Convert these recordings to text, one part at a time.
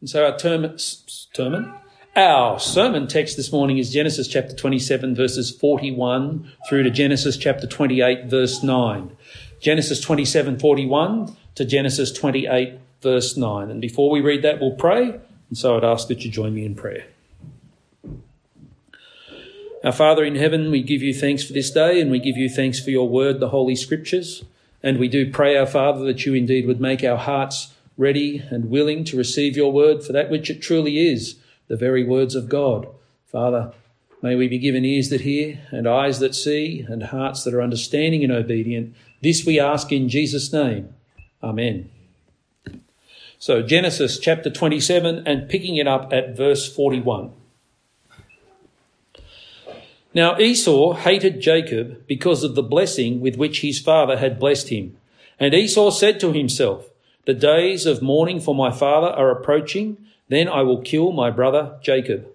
And so our term, sermon, our sermon text this morning is Genesis chapter 27 verses 41 through to Genesis chapter 28 verse 9. Genesis 27, 41 to Genesis 28 verse 9. And before we read that, we'll pray. And so I'd ask that you join me in prayer. Our Father in heaven, we give you thanks for this day and we give you thanks for your word, the Holy Scriptures. And we do pray, our Father, that you indeed would make our hearts ready and willing to receive your word for that which it truly is, the very words of God. Father, may we be given ears that hear and eyes that see and hearts that are understanding and obedient. This we ask in Jesus' name. Amen. So Genesis chapter 27 and picking it up at verse 41. Now Esau hated Jacob because of the blessing with which his father had blessed him. And Esau said to himself, The days of mourning for my father are approaching, then I will kill my brother Jacob.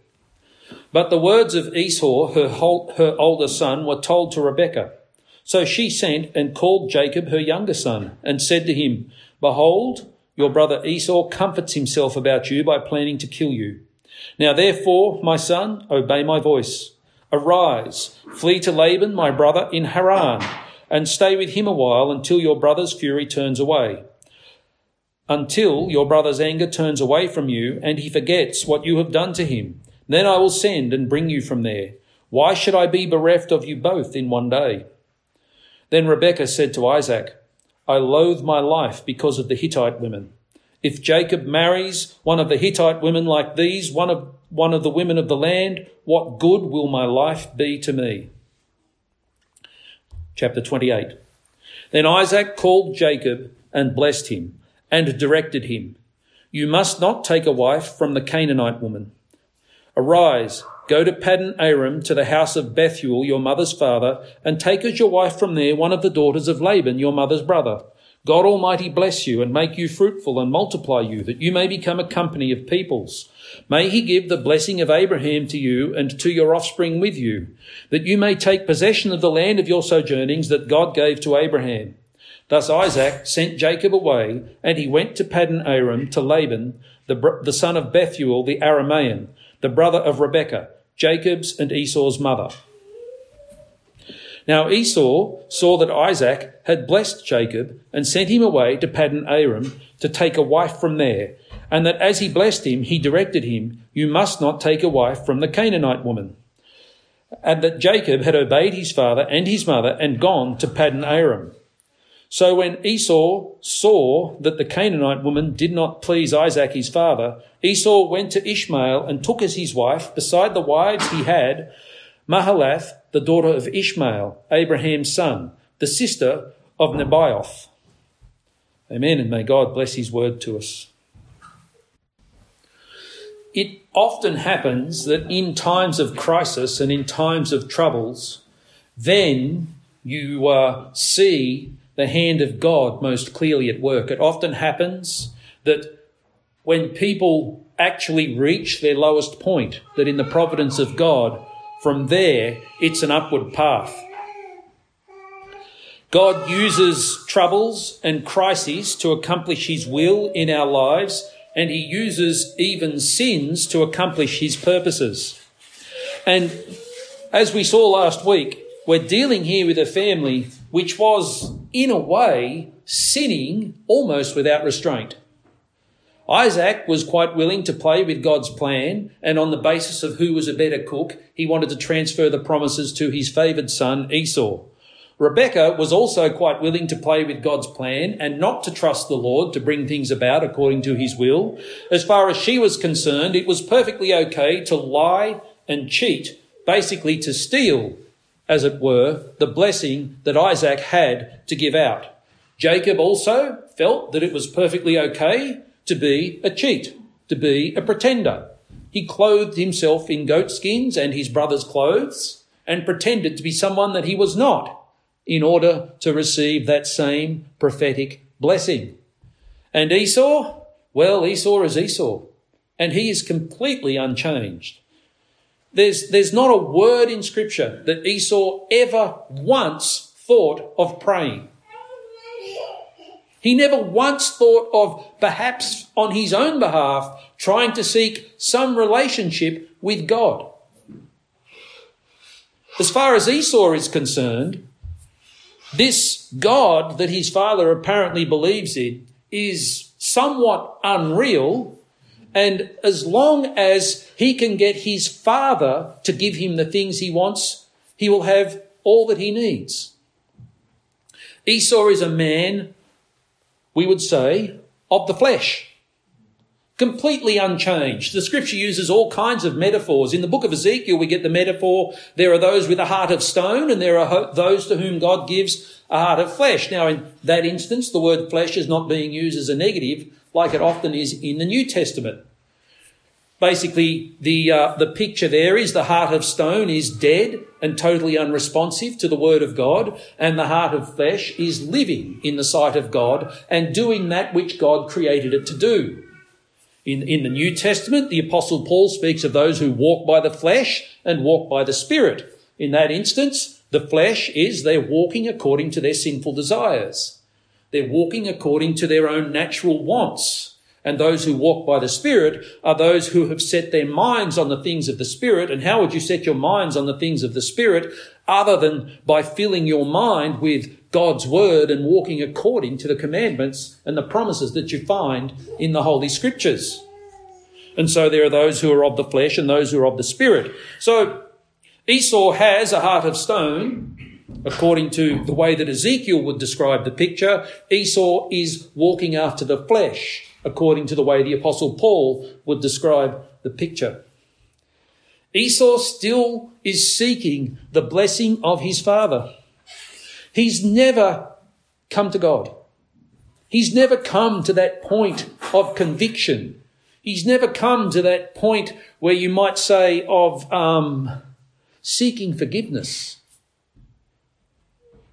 But the words of Esau, her, her older son, were told to Rebekah. So she sent and called Jacob, her younger son, and said to him, Behold, your brother Esau comforts himself about you by planning to kill you. Now therefore, my son, obey my voice. Arise, flee to Laban, my brother, in Haran, and stay with him a while until your brother's fury turns away. Until your brother's anger turns away from you and he forgets what you have done to him. Then I will send and bring you from there. Why should I be bereft of you both in one day? Then Rebekah said to Isaac, I loathe my life because of the Hittite women. If Jacob marries one of the Hittite women like these, one of one of the women of the land, what good will my life be to me? Chapter 28. Then Isaac called Jacob and blessed him and directed him, You must not take a wife from the Canaanite woman. Arise, go to Paddan Aram to the house of Bethuel, your mother's father, and take as your wife from there one of the daughters of Laban, your mother's brother. God Almighty bless you and make you fruitful and multiply you, that you may become a company of peoples. May he give the blessing of Abraham to you and to your offspring with you, that you may take possession of the land of your sojournings that God gave to Abraham. Thus Isaac sent Jacob away, and he went to Paddan Aram to Laban, the, the son of Bethuel the Aramean, the brother of Rebekah, Jacob's and Esau's mother. Now Esau saw that Isaac had blessed Jacob and sent him away to Paddan Aram to take a wife from there, and that as he blessed him, he directed him, You must not take a wife from the Canaanite woman. And that Jacob had obeyed his father and his mother and gone to Paddan Aram. So when Esau saw that the Canaanite woman did not please Isaac his father, Esau went to Ishmael and took as his wife, beside the wives he had, Mahalath, the daughter of Ishmael, Abraham's son, the sister of Nebaioth. Amen, and may God bless his word to us. It often happens that in times of crisis and in times of troubles, then you uh, see the hand of God most clearly at work. It often happens that when people actually reach their lowest point, that in the providence of God, from there, it's an upward path. God uses troubles and crises to accomplish His will in our lives and he uses even sins to accomplish his purposes. And as we saw last week, we're dealing here with a family which was, in a way, sinning almost without restraint. Isaac was quite willing to play with God's plan, and on the basis of who was a better cook, he wanted to transfer the promises to his favoured son Esau. Rebecca was also quite willing to play with God's plan and not to trust the Lord to bring things about according to his will. As far as she was concerned, it was perfectly okay to lie and cheat, basically to steal, as it were, the blessing that Isaac had to give out. Jacob also felt that it was perfectly okay to be a cheat, to be a pretender. He clothed himself in goat skins and his brother's clothes and pretended to be someone that he was not in order to receive that same prophetic blessing. And Esau, well, Esau is Esau, and he is completely unchanged. There's, there's not a word in Scripture that Esau ever once thought of praying. He never once thought of perhaps on his own behalf trying to seek some relationship with God. As far as Esau is concerned, this God that his father apparently believes in is somewhat unreal. And as long as he can get his father to give him the things he wants, he will have all that he needs. Esau is a man, we would say, of the flesh completely unchanged. The scripture uses all kinds of metaphors. In the book of Ezekiel, we get the metaphor there are those with a heart of stone, and there are those to whom God gives a heart of flesh. Now, in that instance, the word flesh is not being used as a negative like it often is in the New Testament. Basically, the, uh, the picture there is the heart of stone is dead and totally unresponsive to the word of God, and the heart of flesh is living in the sight of God and doing that which God created it to do. In, in the New Testament, the Apostle Paul speaks of those who walk by the flesh and walk by the Spirit. In that instance, the flesh is they're walking according to their sinful desires. They're walking according to their own natural wants. And those who walk by the Spirit are those who have set their minds on the things of the Spirit. And how would you set your minds on the things of the Spirit other than by filling your mind with God's Word and walking according to the commandments and the promises that you find in the Holy Scriptures? And so there are those who are of the flesh and those who are of the Spirit. So Esau has a heart of stone, according to the way that Ezekiel would describe the picture. Esau is walking after the flesh according to the way the Apostle Paul would describe the picture. Esau still is seeking the blessing of his father. He's never come to God. He's never come to that point of conviction. He's never come to that point where you might say of um, seeking forgiveness.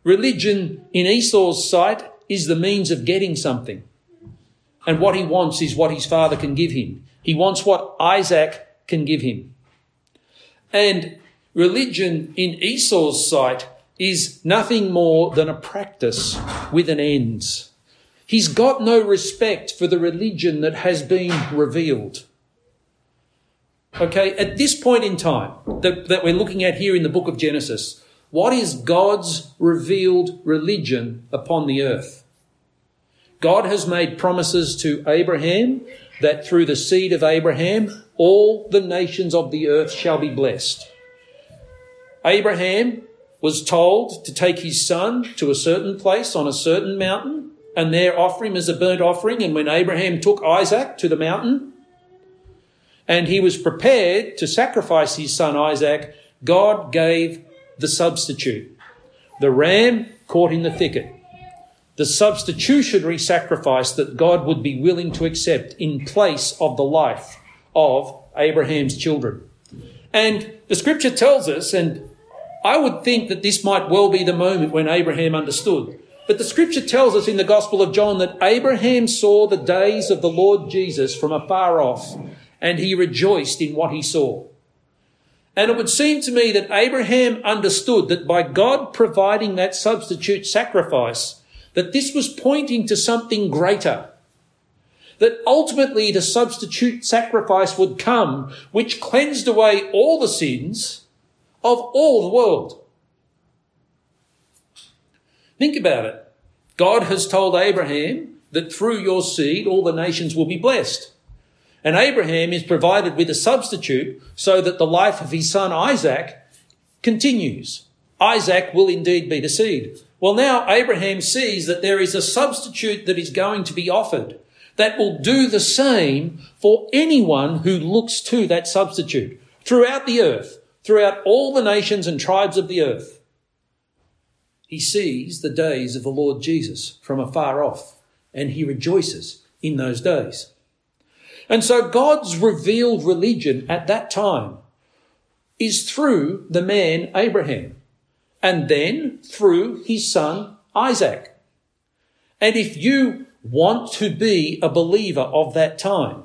Religion in Esau's sight is the means of getting something. And what he wants is what his father can give him. He wants what Isaac can give him. And religion in Esau's sight is nothing more than a practice with an end. He's got no respect for the religion that has been revealed. Okay, at this point in time that, that we're looking at here in the book of Genesis, what is God's revealed religion upon the earth? God has made promises to Abraham that through the seed of Abraham, all the nations of the earth shall be blessed. Abraham was told to take his son to a certain place on a certain mountain and there offer him as a burnt offering. And when Abraham took Isaac to the mountain and he was prepared to sacrifice his son Isaac, God gave the substitute. The ram caught in the thicket the substitutionary sacrifice that God would be willing to accept in place of the life of Abraham's children. And the scripture tells us, and I would think that this might well be the moment when Abraham understood. But the scripture tells us in the Gospel of John that Abraham saw the days of the Lord Jesus from afar off, and he rejoiced in what he saw. And it would seem to me that Abraham understood that by God providing that substitute sacrifice, that this was pointing to something greater. That ultimately the substitute sacrifice would come, which cleansed away all the sins of all the world. Think about it. God has told Abraham that through your seed all the nations will be blessed. And Abraham is provided with a substitute so that the life of his son Isaac continues. Isaac will indeed be the seed. Well, now Abraham sees that there is a substitute that is going to be offered that will do the same for anyone who looks to that substitute throughout the earth, throughout all the nations and tribes of the earth. He sees the days of the Lord Jesus from afar off and he rejoices in those days. And so God's revealed religion at that time is through the man Abraham and then through his son Isaac. And if you want to be a believer of that time,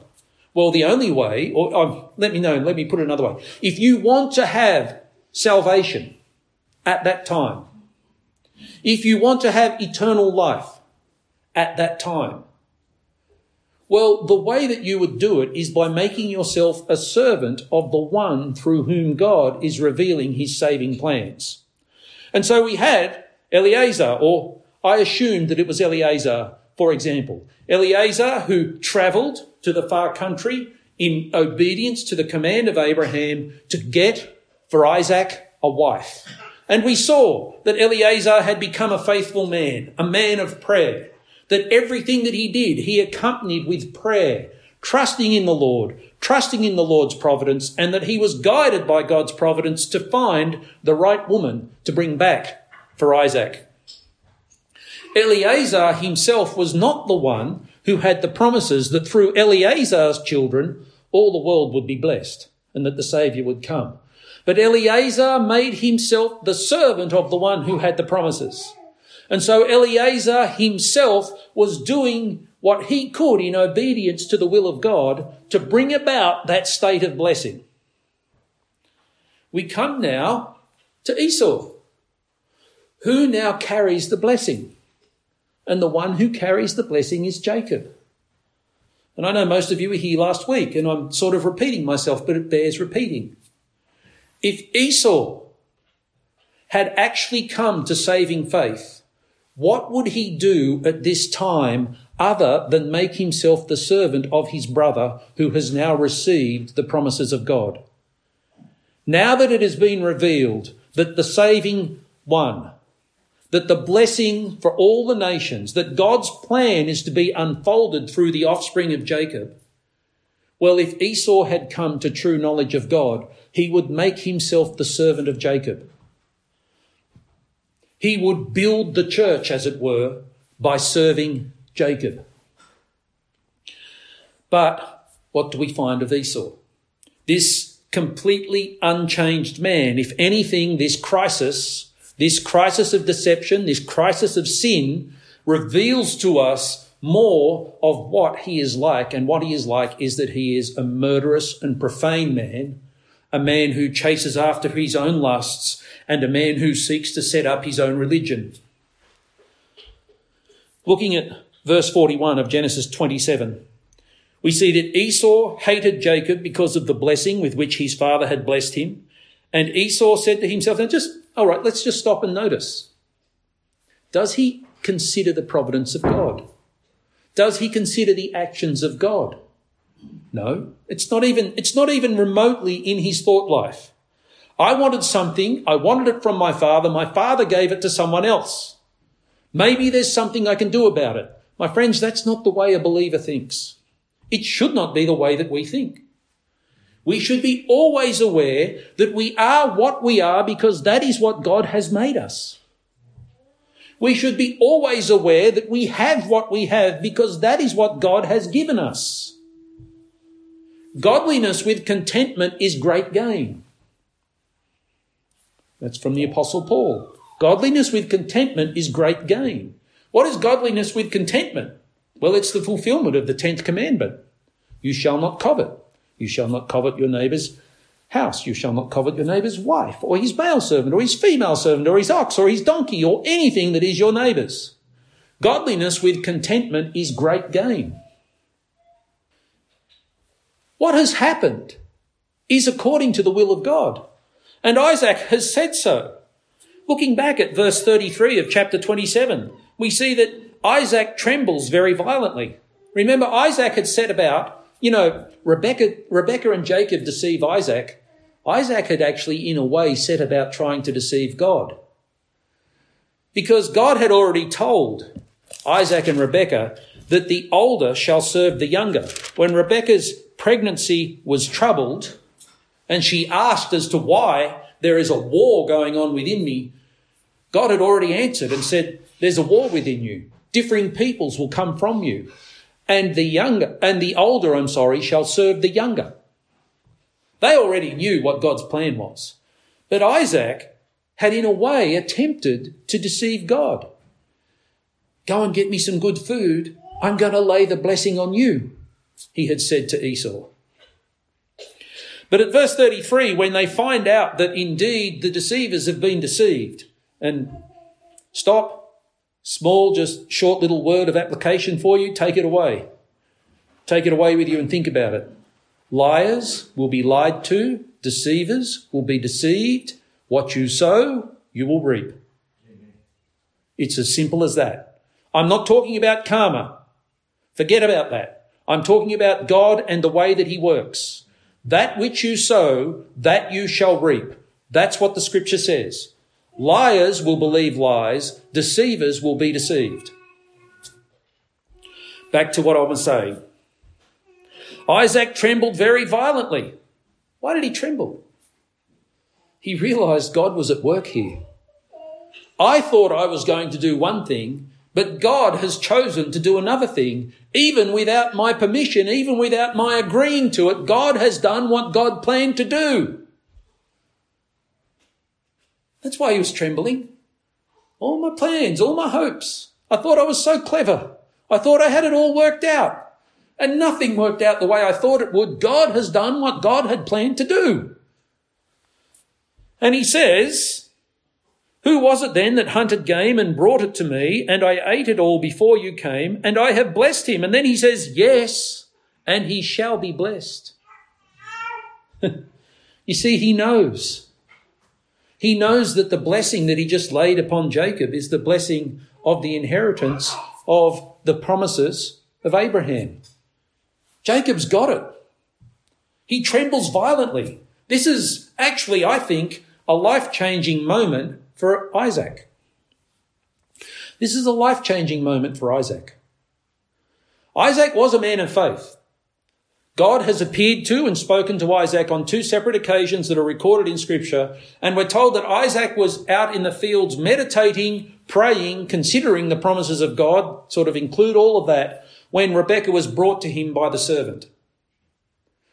well, the only way, or um, let me know, let me put it another way. If you want to have salvation at that time, if you want to have eternal life at that time? Well, the way that you would do it is by making yourself a servant of the one through whom God is revealing his saving plans. And so we had Eleazar, or I assumed that it was Eleazar, for example. Eleazar, who travelled to the far country in obedience to the command of Abraham to get for Isaac a wife. And we saw that Eleazar had become a faithful man, a man of prayer, that everything that he did, he accompanied with prayer, trusting in the Lord, trusting in the Lord's providence, and that he was guided by God's providence to find the right woman to bring back for Isaac. Eleazar himself was not the one who had the promises that through Eleazar's children all the world would be blessed and that the Saviour would come. But Eleazar made himself the servant of the one who had the promises. And so Eleazar himself was doing what he could in obedience to the will of God to bring about that state of blessing. We come now to Esau, who now carries the blessing. And the one who carries the blessing is Jacob. And I know most of you were here last week, and I'm sort of repeating myself, but it bears repeating. If Esau had actually come to saving faith, what would he do at this time other than make himself the servant of his brother who has now received the promises of God? Now that it has been revealed that the saving one, that the blessing for all the nations, that God's plan is to be unfolded through the offspring of Jacob. Well, if Esau had come to true knowledge of God, he would make himself the servant of Jacob. He would build the church, as it were, by serving Jacob. But what do we find of Esau? This completely unchanged man. If anything, this crisis this crisis of deception, this crisis of sin reveals to us more of what he is like. And what he is like is that he is a murderous and profane man, a man who chases after his own lusts, and a man who seeks to set up his own religion. Looking at verse 41 of Genesis 27, we see that Esau hated Jacob because of the blessing with which his father had blessed him. And Esau said to himself, now just all right, let's just stop and notice. Does he consider the providence of God? Does he consider the actions of God? No, it's not even, it's not even remotely in his thought life. I wanted something. I wanted it from my father. My father gave it to someone else. Maybe there's something I can do about it. My friends, that's not the way a believer thinks. It should not be the way that we think. We should be always aware that we are what we are because that is what God has made us. We should be always aware that we have what we have because that is what God has given us. Godliness with contentment is great gain. That's from the Apostle Paul. Godliness with contentment is great gain. What is godliness with contentment? Well, it's the fulfillment of the 10th commandment. You shall not covet. You shall not covet your neighbour's house. You shall not covet your neighbour's wife, or his male servant, or his female servant, or his ox, or his donkey, or anything that is your neighbour's. Godliness with contentment is great gain. What has happened is according to the will of God. And Isaac has said so. Looking back at verse 33 of chapter 27, we see that Isaac trembles very violently. Remember, Isaac had set about you know, Rebecca, Rebecca and Jacob deceive Isaac. Isaac had actually, in a way, set about trying to deceive God. Because God had already told Isaac and Rebecca that the older shall serve the younger. When Rebecca's pregnancy was troubled and she asked as to why there is a war going on within me, God had already answered and said, There's a war within you. Differing peoples will come from you and the younger, and the older, I'm sorry, shall serve the younger. They already knew what God's plan was. But Isaac had in a way attempted to deceive God. Go and get me some good food. I'm going to lay the blessing on you, he had said to Esau. But at verse 33, when they find out that indeed the deceivers have been deceived, and stop, Small, just short little word of application for you. Take it away. Take it away with you and think about it. Liars will be lied to. Deceivers will be deceived. What you sow, you will reap. It's as simple as that. I'm not talking about karma. Forget about that. I'm talking about God and the way that He works. That which you sow, that you shall reap. That's what the scripture says. Liars will believe lies. Deceivers will be deceived. Back to what I was saying. Isaac trembled very violently. Why did he tremble? He realized God was at work here. I thought I was going to do one thing, but God has chosen to do another thing, even without my permission, even without my agreeing to it. God has done what God planned to do. That's why he was trembling. All my plans, all my hopes. I thought I was so clever. I thought I had it all worked out. And nothing worked out the way I thought it would. God has done what God had planned to do. And he says, Who was it then that hunted game and brought it to me, and I ate it all before you came, and I have blessed him? And then he says, Yes, and he shall be blessed. you see, he knows. He knows that the blessing that he just laid upon Jacob is the blessing of the inheritance of the promises of Abraham. Jacob's got it. He trembles violently. This is actually, I think, a life changing moment for Isaac. This is a life changing moment for Isaac. Isaac was a man of faith. God has appeared to and spoken to Isaac on two separate occasions that are recorded in scripture. And we're told that Isaac was out in the fields meditating, praying, considering the promises of God, sort of include all of that, when Rebekah was brought to him by the servant.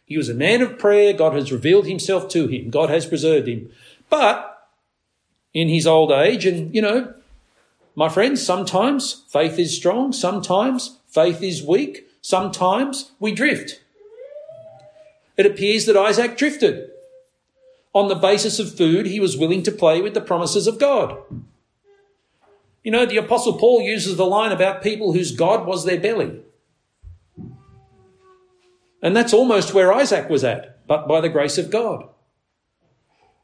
He was a man of prayer. God has revealed himself to him. God has preserved him. But in his old age, and you know, my friends, sometimes faith is strong. Sometimes faith is weak. Sometimes we drift it appears that Isaac drifted. On the basis of food, he was willing to play with the promises of God. You know, the Apostle Paul uses the line about people whose God was their belly. And that's almost where Isaac was at, but by the grace of God.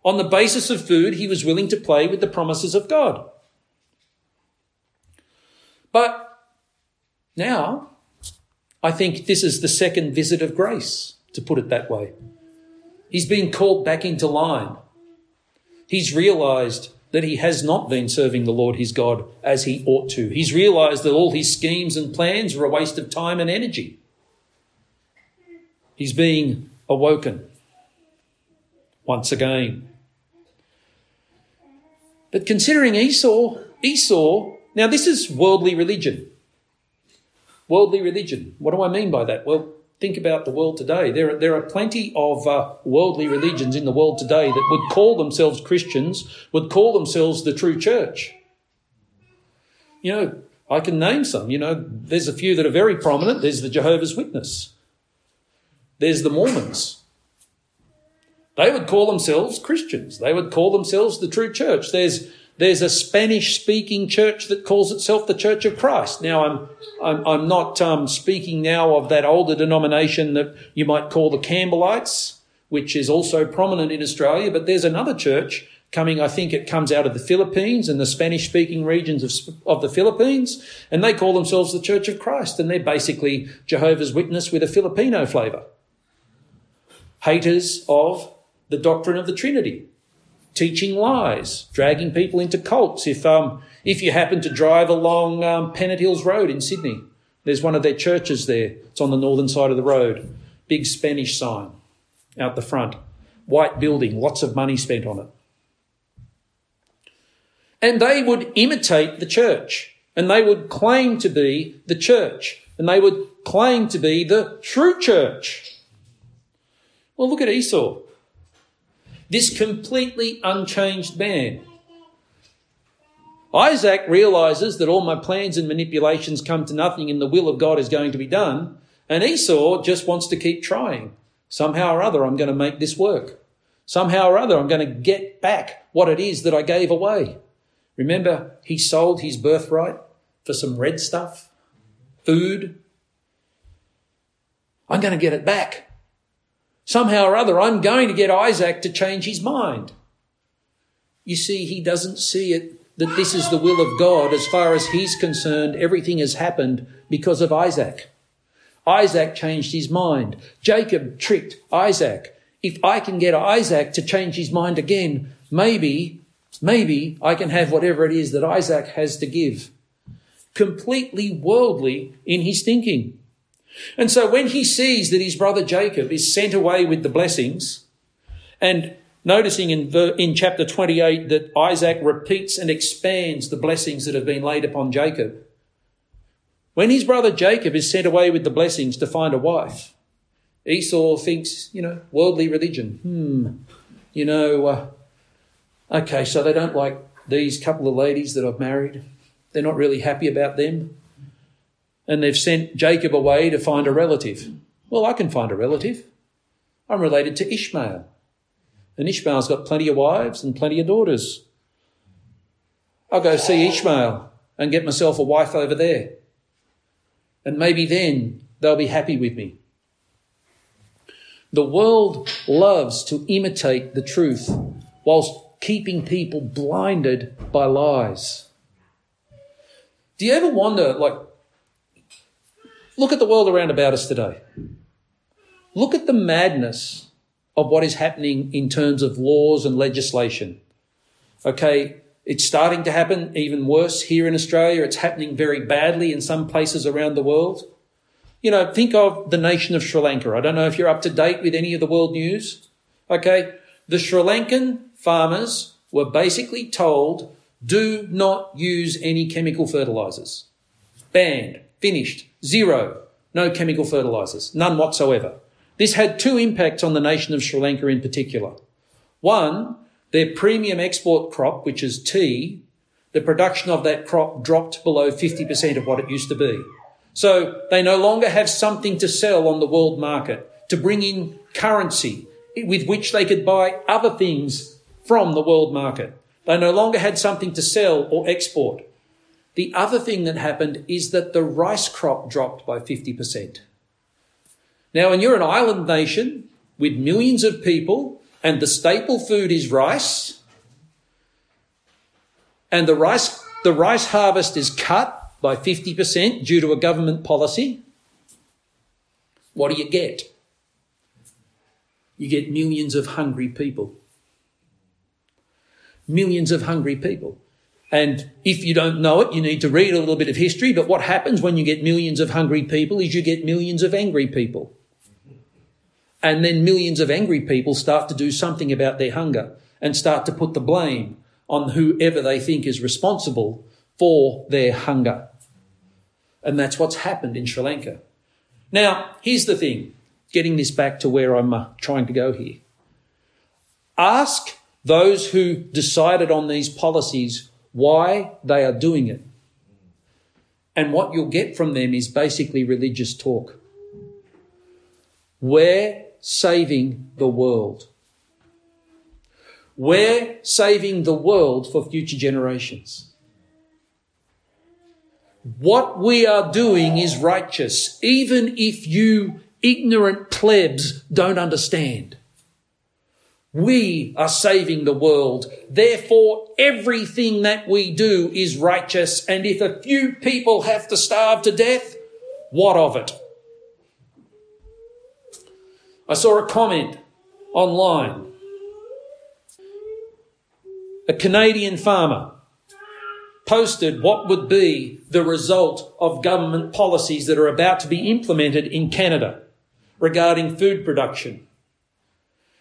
On the basis of food, he was willing to play with the promises of God. But now, I think this is the second visit of grace to put it that way. He's been called back into line. He's realized that he has not been serving the Lord his God as he ought to. He's realized that all his schemes and plans are a waste of time and energy. He's being awoken once again. But considering Esau, Esau, now this is worldly religion. Worldly religion. What do I mean by that? Well, think about the world today. There, are, there are plenty of uh, worldly religions in the world today that would call themselves Christians, would call themselves the true church. You know, I can name some. You know, there's a few that are very prominent. There's the Jehovah's Witness. There's the Mormons. They would call themselves Christians. They would call themselves the true church. There's there's a Spanish speaking church that calls itself the Church of Christ. Now, I'm, I'm, I'm not um, speaking now of that older denomination that you might call the Campbellites, which is also prominent in Australia, but there's another church coming, I think it comes out of the Philippines and the Spanish speaking regions of, of the Philippines, and they call themselves the Church of Christ, and they're basically Jehovah's Witness with a Filipino flavour. Haters of the doctrine of the Trinity teaching lies, dragging people into cults. If, um, if you happen to drive along um, Pennant Hills Road in Sydney, there's one of their churches there. It's on the northern side of the road. Big Spanish sign out the front. White building, lots of money spent on it. And they would imitate the church and they would claim to be the church and they would claim to be the true church. Well, look at Esau. This completely unchanged man. Isaac realizes that all my plans and manipulations come to nothing and the will of God is going to be done. And Esau just wants to keep trying. Somehow or other, I'm going to make this work. Somehow or other, I'm going to get back what it is that I gave away. Remember, he sold his birthright for some red stuff, food. I'm going to get it back. Somehow or other, I'm going to get Isaac to change his mind. You see, he doesn't see it that this is the will of God. As far as he's concerned, everything has happened because of Isaac. Isaac changed his mind. Jacob tricked Isaac. If I can get Isaac to change his mind again, maybe, maybe I can have whatever it is that Isaac has to give. Completely worldly in his thinking. And so when he sees that his brother Jacob is sent away with the blessings, and noticing in, in chapter 28 that Isaac repeats and expands the blessings that have been laid upon Jacob, when his brother Jacob is sent away with the blessings to find a wife, Esau thinks, you know, worldly religion. Hmm, you know, uh, okay, so they don't like these couple of ladies that I've married. They're not really happy about them. And they've sent Jacob away to find a relative. Well, I can find a relative. I'm related to Ishmael. And Ishmael's got plenty of wives and plenty of daughters. I'll go see Ishmael and get myself a wife over there. And maybe then they'll be happy with me. The world loves to imitate the truth whilst keeping people blinded by lies. Do you ever wonder, like, look at the world around about us today. Look at the madness of what is happening in terms of laws and legislation. Okay, it's starting to happen even worse here in Australia. It's happening very badly in some places around the world. You know, think of the nation of Sri Lanka. I don't know if you're up to date with any of the world news. Okay. The Sri Lankan farmers were basically told, do not use any chemical fertilizers. Banned. Finished. Zero. No chemical fertilizers. None whatsoever. This had two impacts on the nation of Sri Lanka in particular. One, their premium export crop, which is tea, the production of that crop dropped below 50% of what it used to be. So they no longer have something to sell on the world market to bring in currency with which they could buy other things from the world market. They no longer had something to sell or export. The other thing that happened is that the rice crop dropped by 50%. Now, when you're an island nation with millions of people and the staple food is rice, and the rice, the rice harvest is cut by 50% due to a government policy, what do you get? You get millions of hungry people. Millions of hungry people. And if you don't know it, you need to read a little bit of history. But what happens when you get millions of hungry people is you get millions of angry people. And then millions of angry people start to do something about their hunger and start to put the blame on whoever they think is responsible for their hunger. And that's what's happened in Sri Lanka. Now, here's the thing, getting this back to where I'm uh, trying to go here. Ask those who decided on these policies why they are doing it. And what you'll get from them is basically religious talk. We're saving the world. We're saving the world for future generations. What we are doing is righteous, even if you ignorant plebs don't understand. We are saving the world. Therefore, everything that we do is righteous. And if a few people have to starve to death, what of it? I saw a comment online. A Canadian farmer posted what would be the result of government policies that are about to be implemented in Canada regarding food production.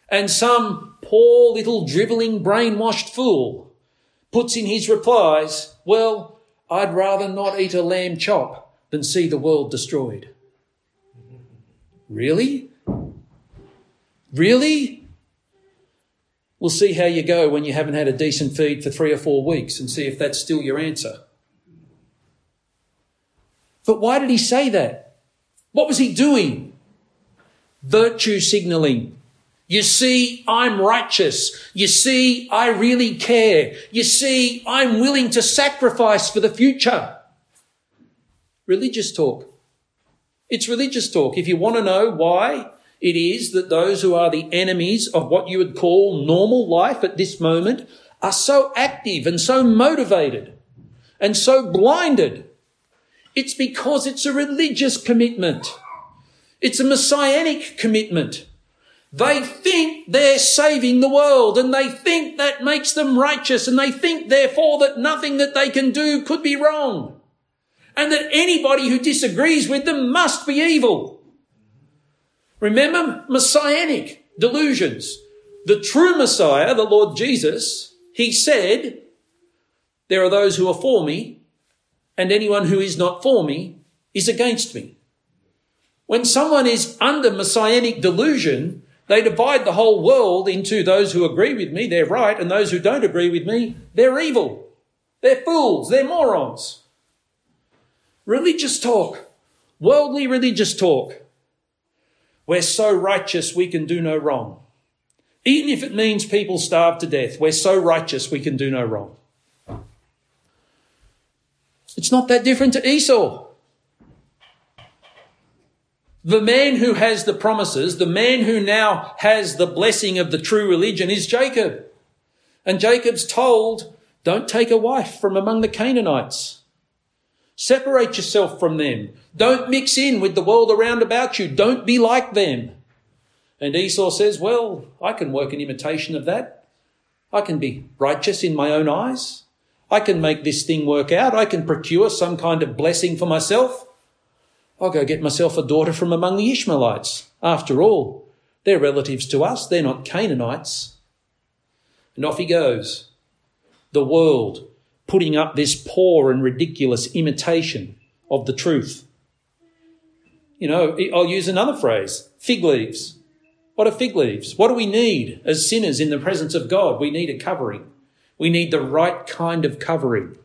And some poor little drivelling brainwashed fool puts in his replies, well, I'd rather not eat a lamb chop than see the world destroyed. Really? Really? We'll see how you go when you haven't had a decent feed for three or four weeks and see if that's still your answer. But why did he say that? What was he doing? Virtue signaling. You see, I'm righteous. You see, I really care. You see, I'm willing to sacrifice for the future. religious talk. It's religious talk. If you want to know why it is that those who are the enemies of what you would call normal life at this moment are so active and so motivated and so blinded, it's because it's a religious commitment. It's a messianic commitment. They think they're saving the world and they think that makes them righteous and they think therefore that nothing that they can do could be wrong and that anybody who disagrees with them must be evil. Remember messianic delusions. The true Messiah, the Lord Jesus, he said, there are those who are for me and anyone who is not for me is against me. When someone is under messianic delusion, they divide the whole world into those who agree with me, they're right, and those who don't agree with me, they're evil. They're fools. They're morons. Religious talk, worldly religious talk. We're so righteous we can do no wrong. Even if it means people starve to death, we're so righteous we can do no wrong. It's not that different to Esau. The man who has the promises, the man who now has the blessing of the true religion is Jacob. And Jacob's told, don't take a wife from among the Canaanites. Separate yourself from them. Don't mix in with the world around about you. Don't be like them. And Esau says, Well, I can work an imitation of that. I can be righteous in my own eyes. I can make this thing work out. I can procure some kind of blessing for myself. I'll go get myself a daughter from among the Ishmaelites. After all, they're relatives to us. They're not Canaanites. And off he goes. The world putting up this poor and ridiculous imitation of the truth. You know, I'll use another phrase fig leaves. What are fig leaves? What do we need as sinners in the presence of God? We need a covering. We need the right kind of covering.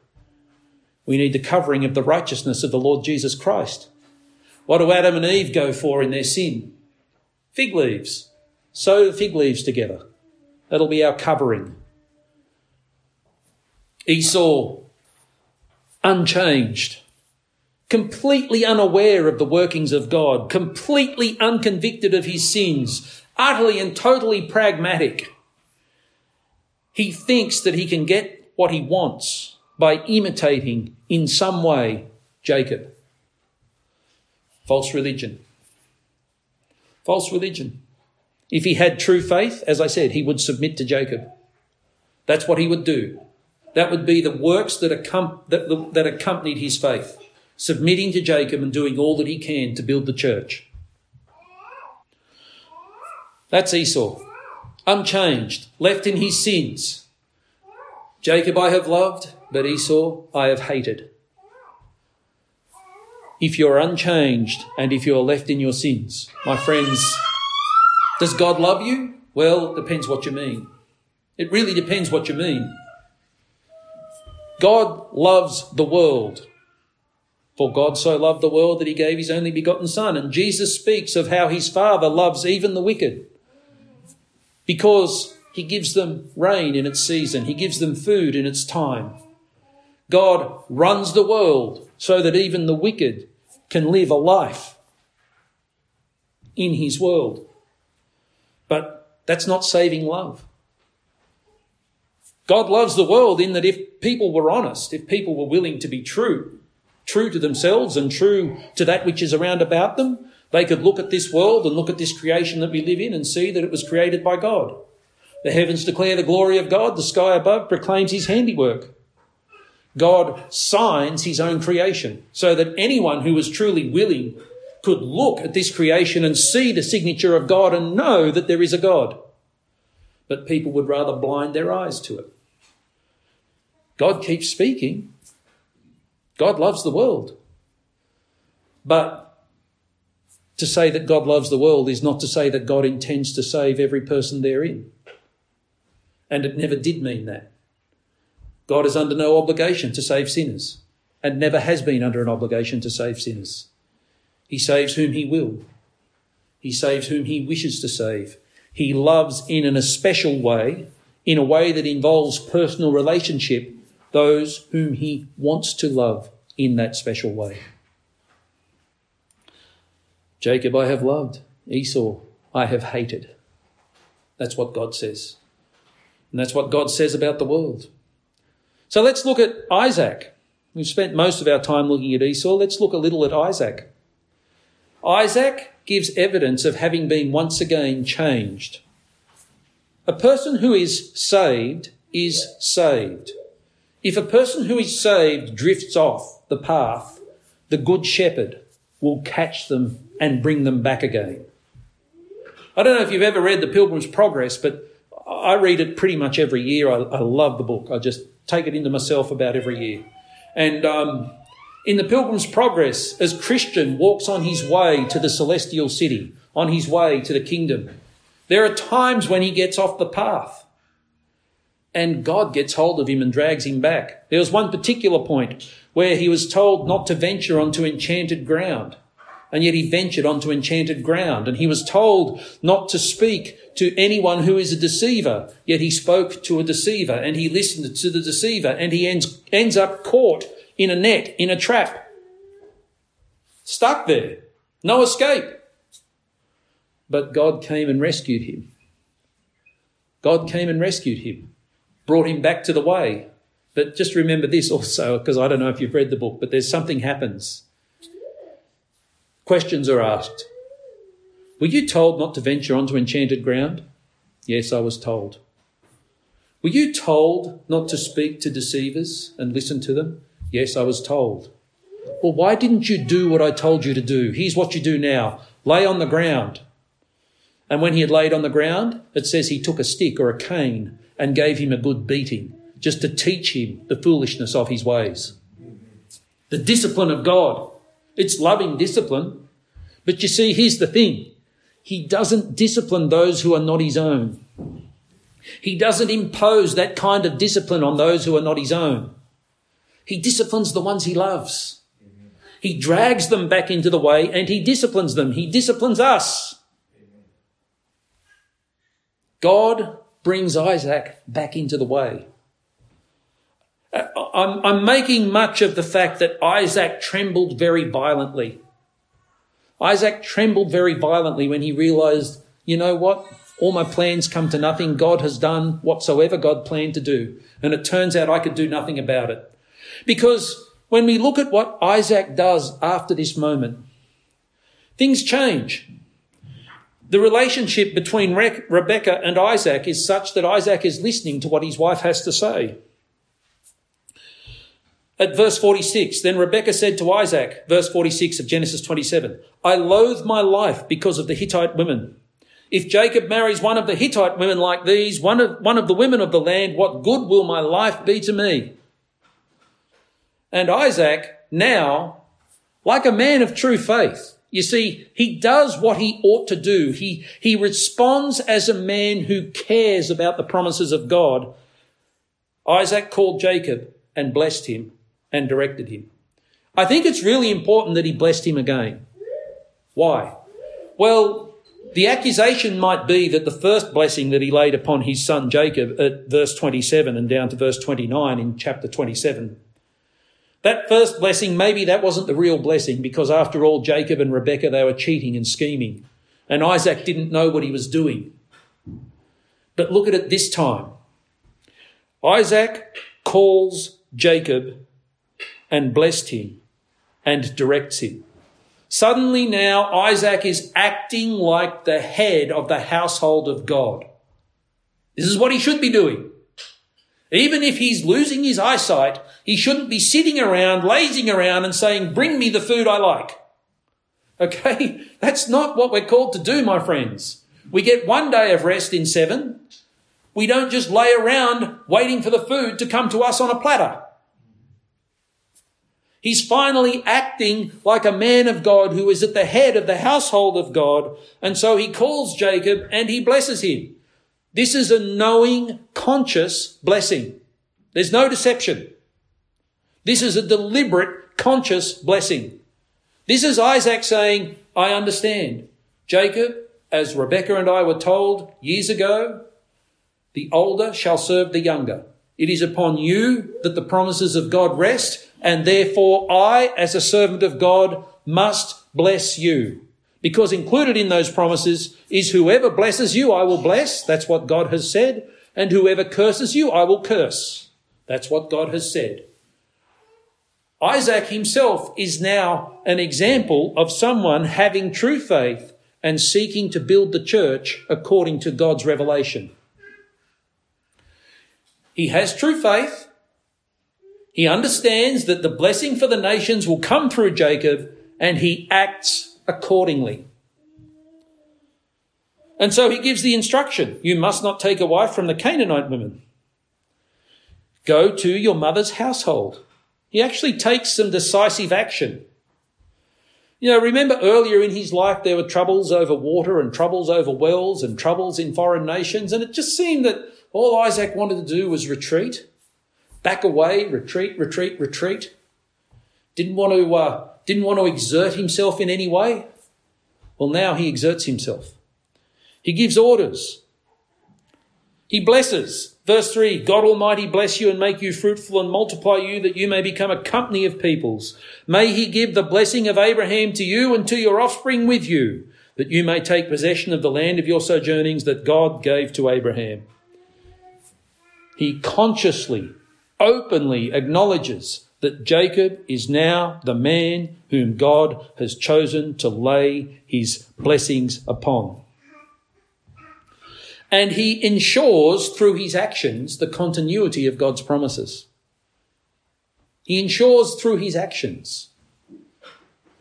We need the covering of the righteousness of the Lord Jesus Christ. What do Adam and Eve go for in their sin? Fig leaves. Sew fig leaves together. That'll be our covering. Esau, unchanged, completely unaware of the workings of God, completely unconvicted of his sins, utterly and totally pragmatic. He thinks that he can get what he wants by imitating in some way Jacob. False religion. False religion. If he had true faith, as I said, he would submit to Jacob. That's what he would do. That would be the works that, accom- that, that accompanied his faith, submitting to Jacob and doing all that he can to build the church. That's Esau, unchanged, left in his sins. Jacob I have loved, but Esau I have hated. If you're unchanged and if you're left in your sins, my friends, does God love you? Well, it depends what you mean. It really depends what you mean. God loves the world. For God so loved the world that he gave his only begotten Son. And Jesus speaks of how his Father loves even the wicked because he gives them rain in its season, he gives them food in its time. God runs the world so that even the wicked can live a life in his world. But that's not saving love. God loves the world in that if people were honest, if people were willing to be true, true to themselves and true to that which is around about them, they could look at this world and look at this creation that we live in and see that it was created by God. The heavens declare the glory of God, the sky above proclaims his handiwork. God signs his own creation so that anyone who was truly willing could look at this creation and see the signature of God and know that there is a God but people would rather blind their eyes to it. God keeps speaking. God loves the world. But to say that God loves the world is not to say that God intends to save every person therein. And it never did mean that. God is under no obligation to save sinners and never has been under an obligation to save sinners. He saves whom he will. He saves whom he wishes to save. He loves in an especial way, in a way that involves personal relationship, those whom he wants to love in that special way. Jacob I have loved, Esau I have hated. That's what God says. And that's what God says about the world. So let's look at Isaac. We've spent most of our time looking at Esau. Let's look a little at Isaac. Isaac gives evidence of having been once again changed. A person who is saved is saved. If a person who is saved drifts off the path, the good shepherd will catch them and bring them back again. I don't know if you've ever read The Pilgrim's Progress, but I read it pretty much every year. I, I love the book. I just take it into myself about every year. And um, in The Pilgrim's Progress, as Christian walks on his way to the celestial city, on his way to the kingdom, there are times when he gets off the path and God gets hold of him and drags him back. There was one particular point where he was told not to venture onto enchanted ground and yet he ventured onto enchanted ground. And he was told not to speak to anyone who is a deceiver, yet he spoke to a deceiver and he listened to the deceiver and he ends, ends up caught in a net, in a trap. Stuck there. No escape. But God came and rescued him. God came and rescued him, brought him back to the way. But just remember this also, because I don't know if you've read the book, but there's something happens Questions are asked. Were you told not to venture onto enchanted ground? Yes, I was told. Were you told not to speak to deceivers and listen to them? Yes, I was told. Well, why didn't you do what I told you to do? Here's what you do now lay on the ground. And when he had laid on the ground, it says he took a stick or a cane and gave him a good beating, just to teach him the foolishness of his ways. The discipline of God. It's loving discipline. But you see, here's the thing. He doesn't discipline those who are not his own. He doesn't impose that kind of discipline on those who are not his own. He disciplines the ones he loves. He drags them back into the way and he disciplines them. He disciplines us. God brings Isaac back into the way. Uh, I'm, I'm making much of the fact that Isaac trembled very violently. Isaac trembled very violently when he realized, you know what? All my plans come to nothing. God has done whatsoever God planned to do. And it turns out I could do nothing about it. Because when we look at what Isaac does after this moment, things change. The relationship between Re- Rebecca and Isaac is such that Isaac is listening to what his wife has to say. At verse 46, then Rebekah said to Isaac, verse 46 of Genesis 27, I loathe my life because of the Hittite women. If Jacob marries one of the Hittite women like these, one of, one of the women of the land, what good will my life be to me? And Isaac now, like a man of true faith, you see, he does what he ought to do. He, he responds as a man who cares about the promises of God. Isaac called Jacob and blessed him and directed him. I think it's really important that he blessed him again. Why? Well, the accusation might be that the first blessing that he laid upon his son Jacob at verse 27 and down to verse 29 in chapter 27, that first blessing, maybe that wasn't the real blessing because after all, Jacob and Rebekah, they were cheating and scheming. And Isaac didn't know what he was doing. But look at it this time. Isaac calls Jacob and blessed him and directs him. Suddenly now Isaac is acting like the head of the household of God. This is what he should be doing. Even if he's losing his eyesight, he shouldn't be sitting around, lazing around and saying, bring me the food I like. Okay? That's not what we're called to do, my friends. We get one day of rest in seven. We don't just lay around waiting for the food to come to us on a platter. He's finally acting like a man of God who is at the head of the household of God. And so he calls Jacob and he blesses him. This is a knowing, conscious blessing. There's no deception. This is a deliberate, conscious blessing. This is Isaac saying, I understand. Jacob, as Rebecca and I were told years ago, the older shall serve the younger. It is upon you that the promises of God rest and therefore I, as a servant of God, must bless you. Because included in those promises is whoever blesses you, I will bless. That's what God has said. And whoever curses you, I will curse. That's what God has said. Isaac himself is now an example of someone having true faith and seeking to build the church according to God's revelation. He has true faith. He understands that the blessing for the nations will come through Jacob and he acts accordingly. And so he gives the instruction you must not take a wife from the Canaanite women. Go to your mother's household. He actually takes some decisive action. You know, remember earlier in his life there were troubles over water and troubles over wells and troubles in foreign nations, and it just seemed that all Isaac wanted to do was retreat, back away, retreat, retreat, retreat. Didn't want to, uh, didn't want to exert himself in any way. Well, now he exerts himself. He gives orders. He blesses. Verse 3 God Almighty bless you and make you fruitful and multiply you that you may become a company of peoples. May He give the blessing of Abraham to you and to your offspring with you, that you may take possession of the land of your sojournings that God gave to Abraham. He consciously, openly acknowledges that Jacob is now the man whom God has chosen to lay his blessings upon. And he ensures through his actions the continuity of God's promises. He ensures through his actions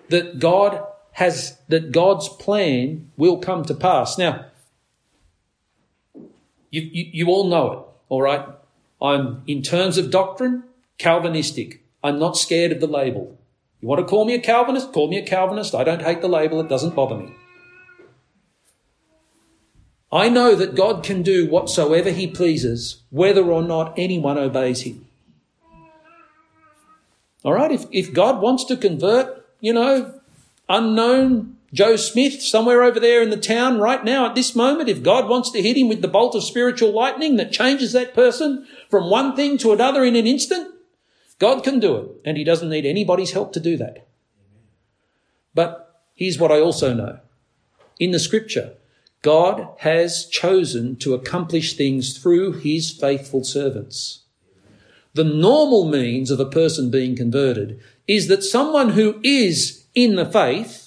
that God has, that God's plan will come to pass. Now, you, you, you all know it, all right? I'm, in terms of doctrine, Calvinistic. I'm not scared of the label. You want to call me a Calvinist? Call me a Calvinist. I don't hate the label. It doesn't bother me. I know that God can do whatsoever he pleases, whether or not anyone obeys him. All right, if, if God wants to convert, you know, unknown Joe Smith somewhere over there in the town right now at this moment, if God wants to hit him with the bolt of spiritual lightning that changes that person from one thing to another in an instant, God can do it. And he doesn't need anybody's help to do that. But here's what I also know. In the scripture, God has chosen to accomplish things through his faithful servants. The normal means of a person being converted is that someone who is in the faith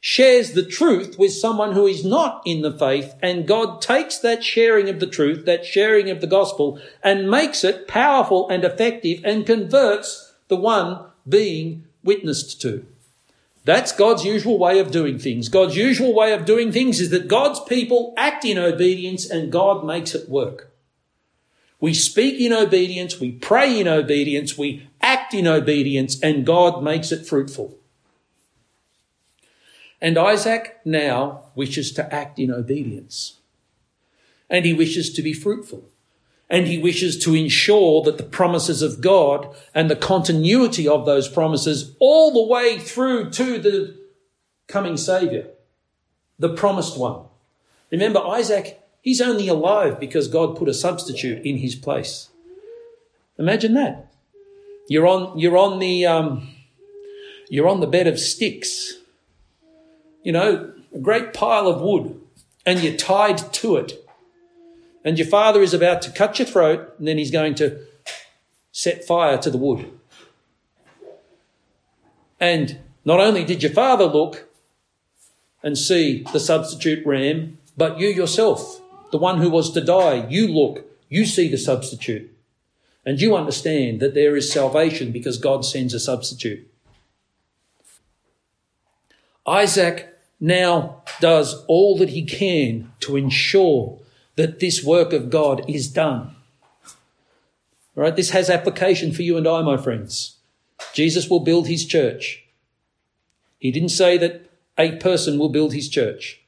shares the truth with someone who is not in the faith and God takes that sharing of the truth, that sharing of the gospel and makes it powerful and effective and converts the one being witnessed to. That's God's usual way of doing things. God's usual way of doing things is that God's people act in obedience and God makes it work. We speak in obedience, we pray in obedience, we act in obedience, and God makes it fruitful. And Isaac now wishes to act in obedience. And he wishes to be fruitful and he wishes to ensure that the promises of God and the continuity of those promises all the way through to the coming Savior, the promised one. Remember, Isaac, he's only alive because God put a substitute in his place. Imagine that. You're on, you're on the, um, you're on the bed of sticks. You know, a great pile of wood, and you're tied to it and your father is about to cut your throat, and then he's going to set fire to the wood. And not only did your father look and see the substitute ram, but you yourself, the one who was to die, you look, you see the substitute. And you understand that there is salvation because God sends a substitute. Isaac now does all that he can to ensure that this work of God is done. All right, this has application for you and I, my friends. Jesus will build his church. He didn't say that a person will build his church.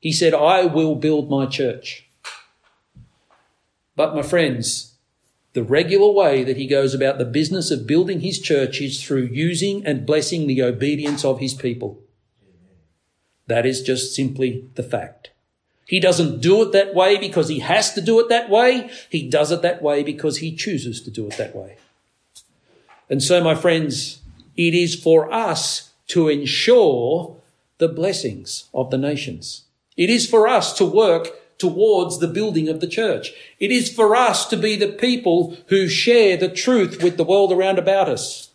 He said, I will build my church. But my friends, the regular way that he goes about the business of building his church is through using and blessing the obedience of his people. That is just simply the fact. He doesn't do it that way because he has to do it that way. He does it that way because he chooses to do it that way. And so, my friends, it is for us to ensure the blessings of the nations. It is for us to work towards the building of the church. It is for us to be the people who share the truth with the world around about us.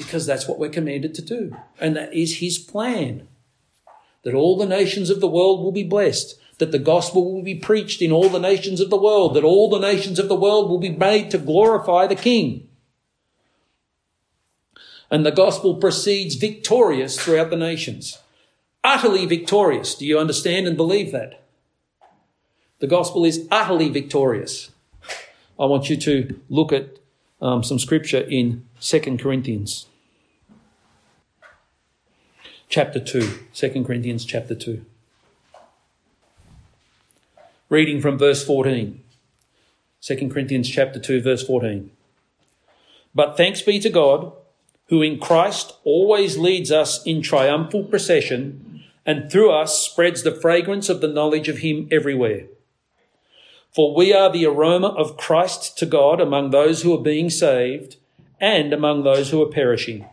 Because that's what we're commanded to do. And that is his plan. That all the nations of the world will be blessed. That the gospel will be preached in all the nations of the world. That all the nations of the world will be made to glorify the King. And the gospel proceeds victorious throughout the nations utterly victorious. Do you understand and believe that? The gospel is utterly victorious. I want you to look at um, some scripture in 2 Corinthians chapter 2. 2 Corinthians chapter 2. Reading from verse 14. 2 Corinthians chapter 2 verse 14. But thanks be to God, who in Christ always leads us in triumphal procession and through us spreads the fragrance of the knowledge of him everywhere. For we are the aroma of Christ to God among those who are being saved and among those who are perishing.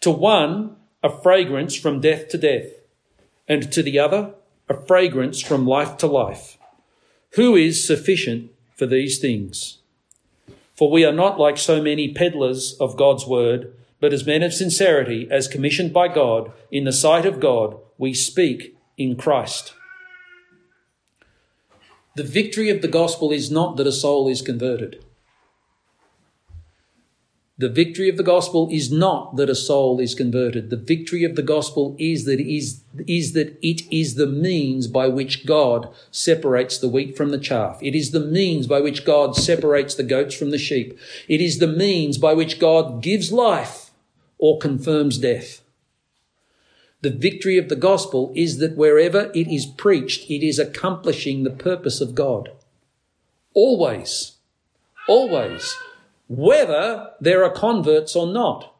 To one, a fragrance from death to death, and to the other, a fragrance from life to life. Who is sufficient for these things? For we are not like so many peddlers of God's word, but as men of sincerity, as commissioned by God, in the sight of God, we speak in Christ. The victory of the gospel is not that a soul is converted. The victory of the gospel is not that a soul is converted. The victory of the gospel is that is, is that it is the means by which God separates the wheat from the chaff. It is the means by which God separates the goats from the sheep. It is the means by which God gives life or confirms death. The victory of the gospel is that wherever it is preached, it is accomplishing the purpose of God. Always. Always. Whether there are converts or not.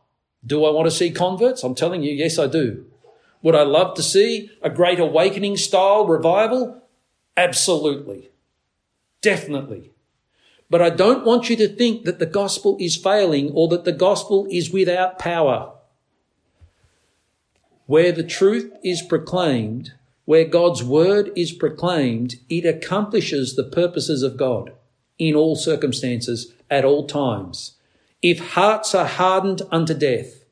Do I want to see converts? I'm telling you, yes, I do. Would I love to see a great awakening style revival? Absolutely. Definitely. But I don't want you to think that the gospel is failing or that the gospel is without power. Where the truth is proclaimed, where God's word is proclaimed, it accomplishes the purposes of God in all circumstances, at all times. If hearts are hardened unto death,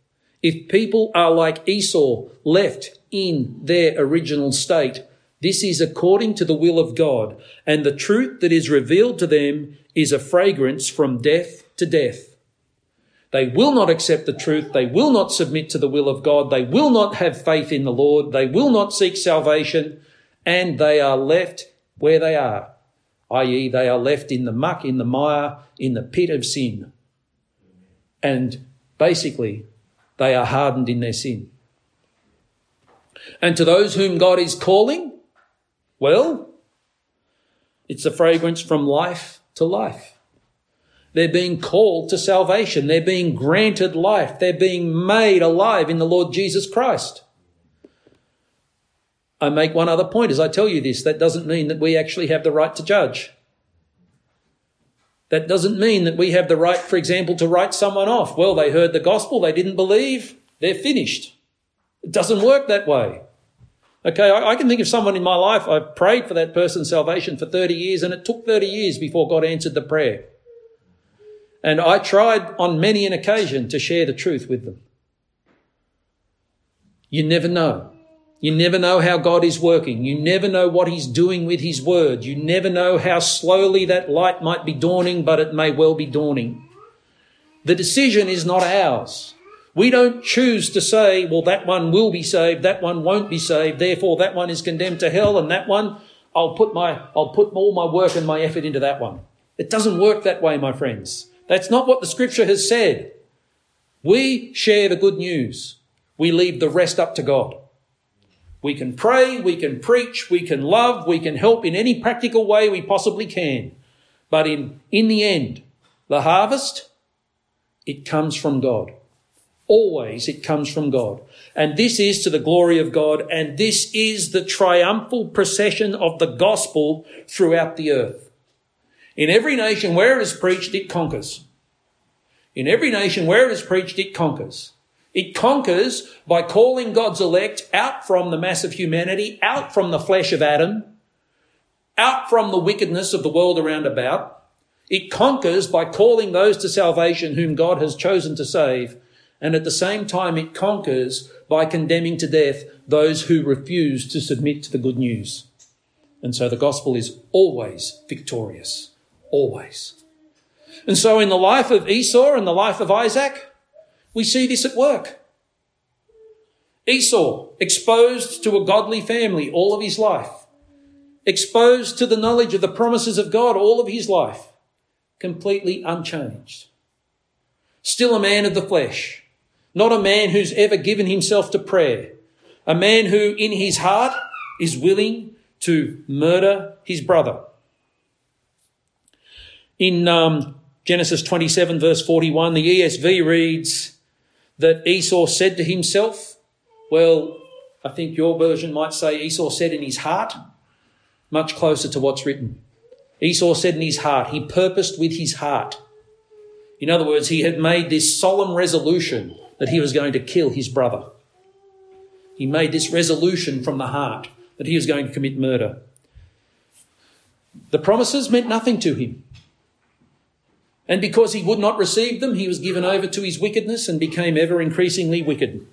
if people are like Esau, left in their original state, this is according to the will of God, and the truth that is revealed to them is a fragrance from death to death. They will not accept the truth. They will not submit to the will of God. They will not have faith in the Lord. They will not seek salvation. And they are left where they are, i.e., they are left in the muck, in the mire, in the pit of sin. And basically, they are hardened in their sin. And to those whom God is calling, well, it's a fragrance from life to life. They're being called to salvation. They're being granted life. They're being made alive in the Lord Jesus Christ. I make one other point as I tell you this. That doesn't mean that we actually have the right to judge. That doesn't mean that we have the right, for example, to write someone off. Well, they heard the gospel, they didn't believe, they're finished. It doesn't work that way. Okay, I, I, can think of someone in my life, I've prayed for that person's salvation for 30 years, and it took 30 years before God answered the prayer. And I tried on many an occasion to share the truth with them. You never know. You never know how God is working. You never know what He's doing with His word. You never know how slowly that light might be dawning, but it may well be dawning. The decision is not ours. We don't choose to say, well, that one will be saved, that one won't be saved, therefore that one is condemned to hell, and that one, I'll put my, I'll put all my work and my effort into that one. It doesn't work that way, my friends. That's not what the scripture has said. We share the good news. We leave the rest up to God. We can pray, we can preach, we can love, we can help in any practical way we possibly can. But in, in the end, the harvest, it comes from God. Always it comes from God. And this is to the glory of God, and this is the triumphal procession of the gospel throughout the earth. In every nation where it is preached, it conquers. In every nation where it is preached, it conquers. It conquers by calling God's elect out from the mass of humanity, out from the flesh of Adam, out from the wickedness of the world around about. It conquers by calling those to salvation whom God has chosen to save. And at the same time, it conquers by condemning to death those who refuse to submit to the good news. And so the gospel is always victorious. Always. And so in the life of Esau and the life of Isaac, we see this at work. Esau, exposed to a godly family all of his life, exposed to the knowledge of the promises of God all of his life, completely unchanged. Still a man of the flesh, not a man who's ever given himself to prayer, a man who in his heart is willing to murder his brother. In um, Genesis 27, verse 41, the ESV reads that Esau said to himself, well, I think your version might say Esau said in his heart, much closer to what's written. Esau said in his heart, he purposed with his heart. In other words, he had made this solemn resolution that he was going to kill his brother. He made this resolution from the heart that he was going to commit murder. The promises meant nothing to him. And because he would not receive them, he was given over to his wickedness and became ever increasingly wicked,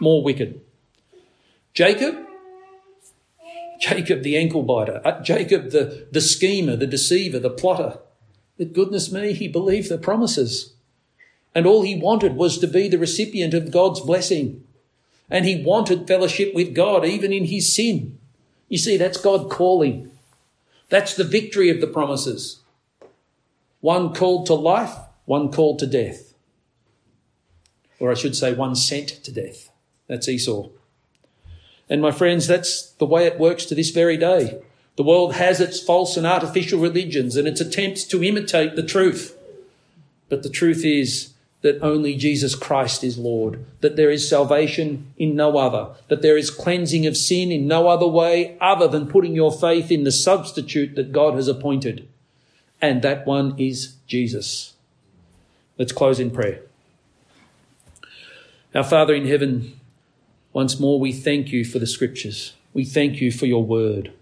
more wicked. Jacob, Jacob the ankle biter, uh, Jacob the, the schemer, the deceiver, the plotter. But goodness me, he believed the promises. And all he wanted was to be the recipient of God's blessing. And he wanted fellowship with God even in his sin. You see, that's God calling. That's the victory of the promises. One called to life, one called to death. Or I should say, one sent to death. That's Esau. And my friends, that's the way it works to this very day. The world has its false and artificial religions and its attempts to imitate the truth. But the truth is that only Jesus Christ is Lord, that there is salvation in no other, that there is cleansing of sin in no other way other than putting your faith in the substitute that God has appointed and that one is Jesus. Let's close in prayer. Our Father in heaven, once more we thank you for the scriptures. We thank you for your word.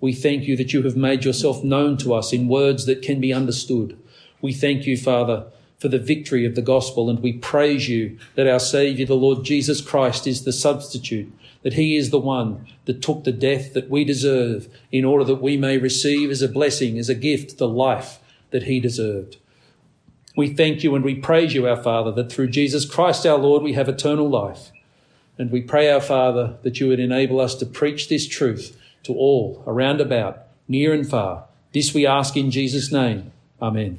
We thank you that you have made yourself known to us in words that can be understood. We thank you, Father, for the victory of the gospel, and we praise you that our Saviour, the Lord Jesus Christ, is the substitute that he is the one that took the death that we deserve in order that we may receive as a blessing, as a gift, the life that he deserved. We thank you and we praise you, our Father, that through Jesus Christ our Lord we have eternal life. And we pray, our Father, that you would enable us to preach this truth to all around about, near and far. This we ask in Jesus' name. Amen.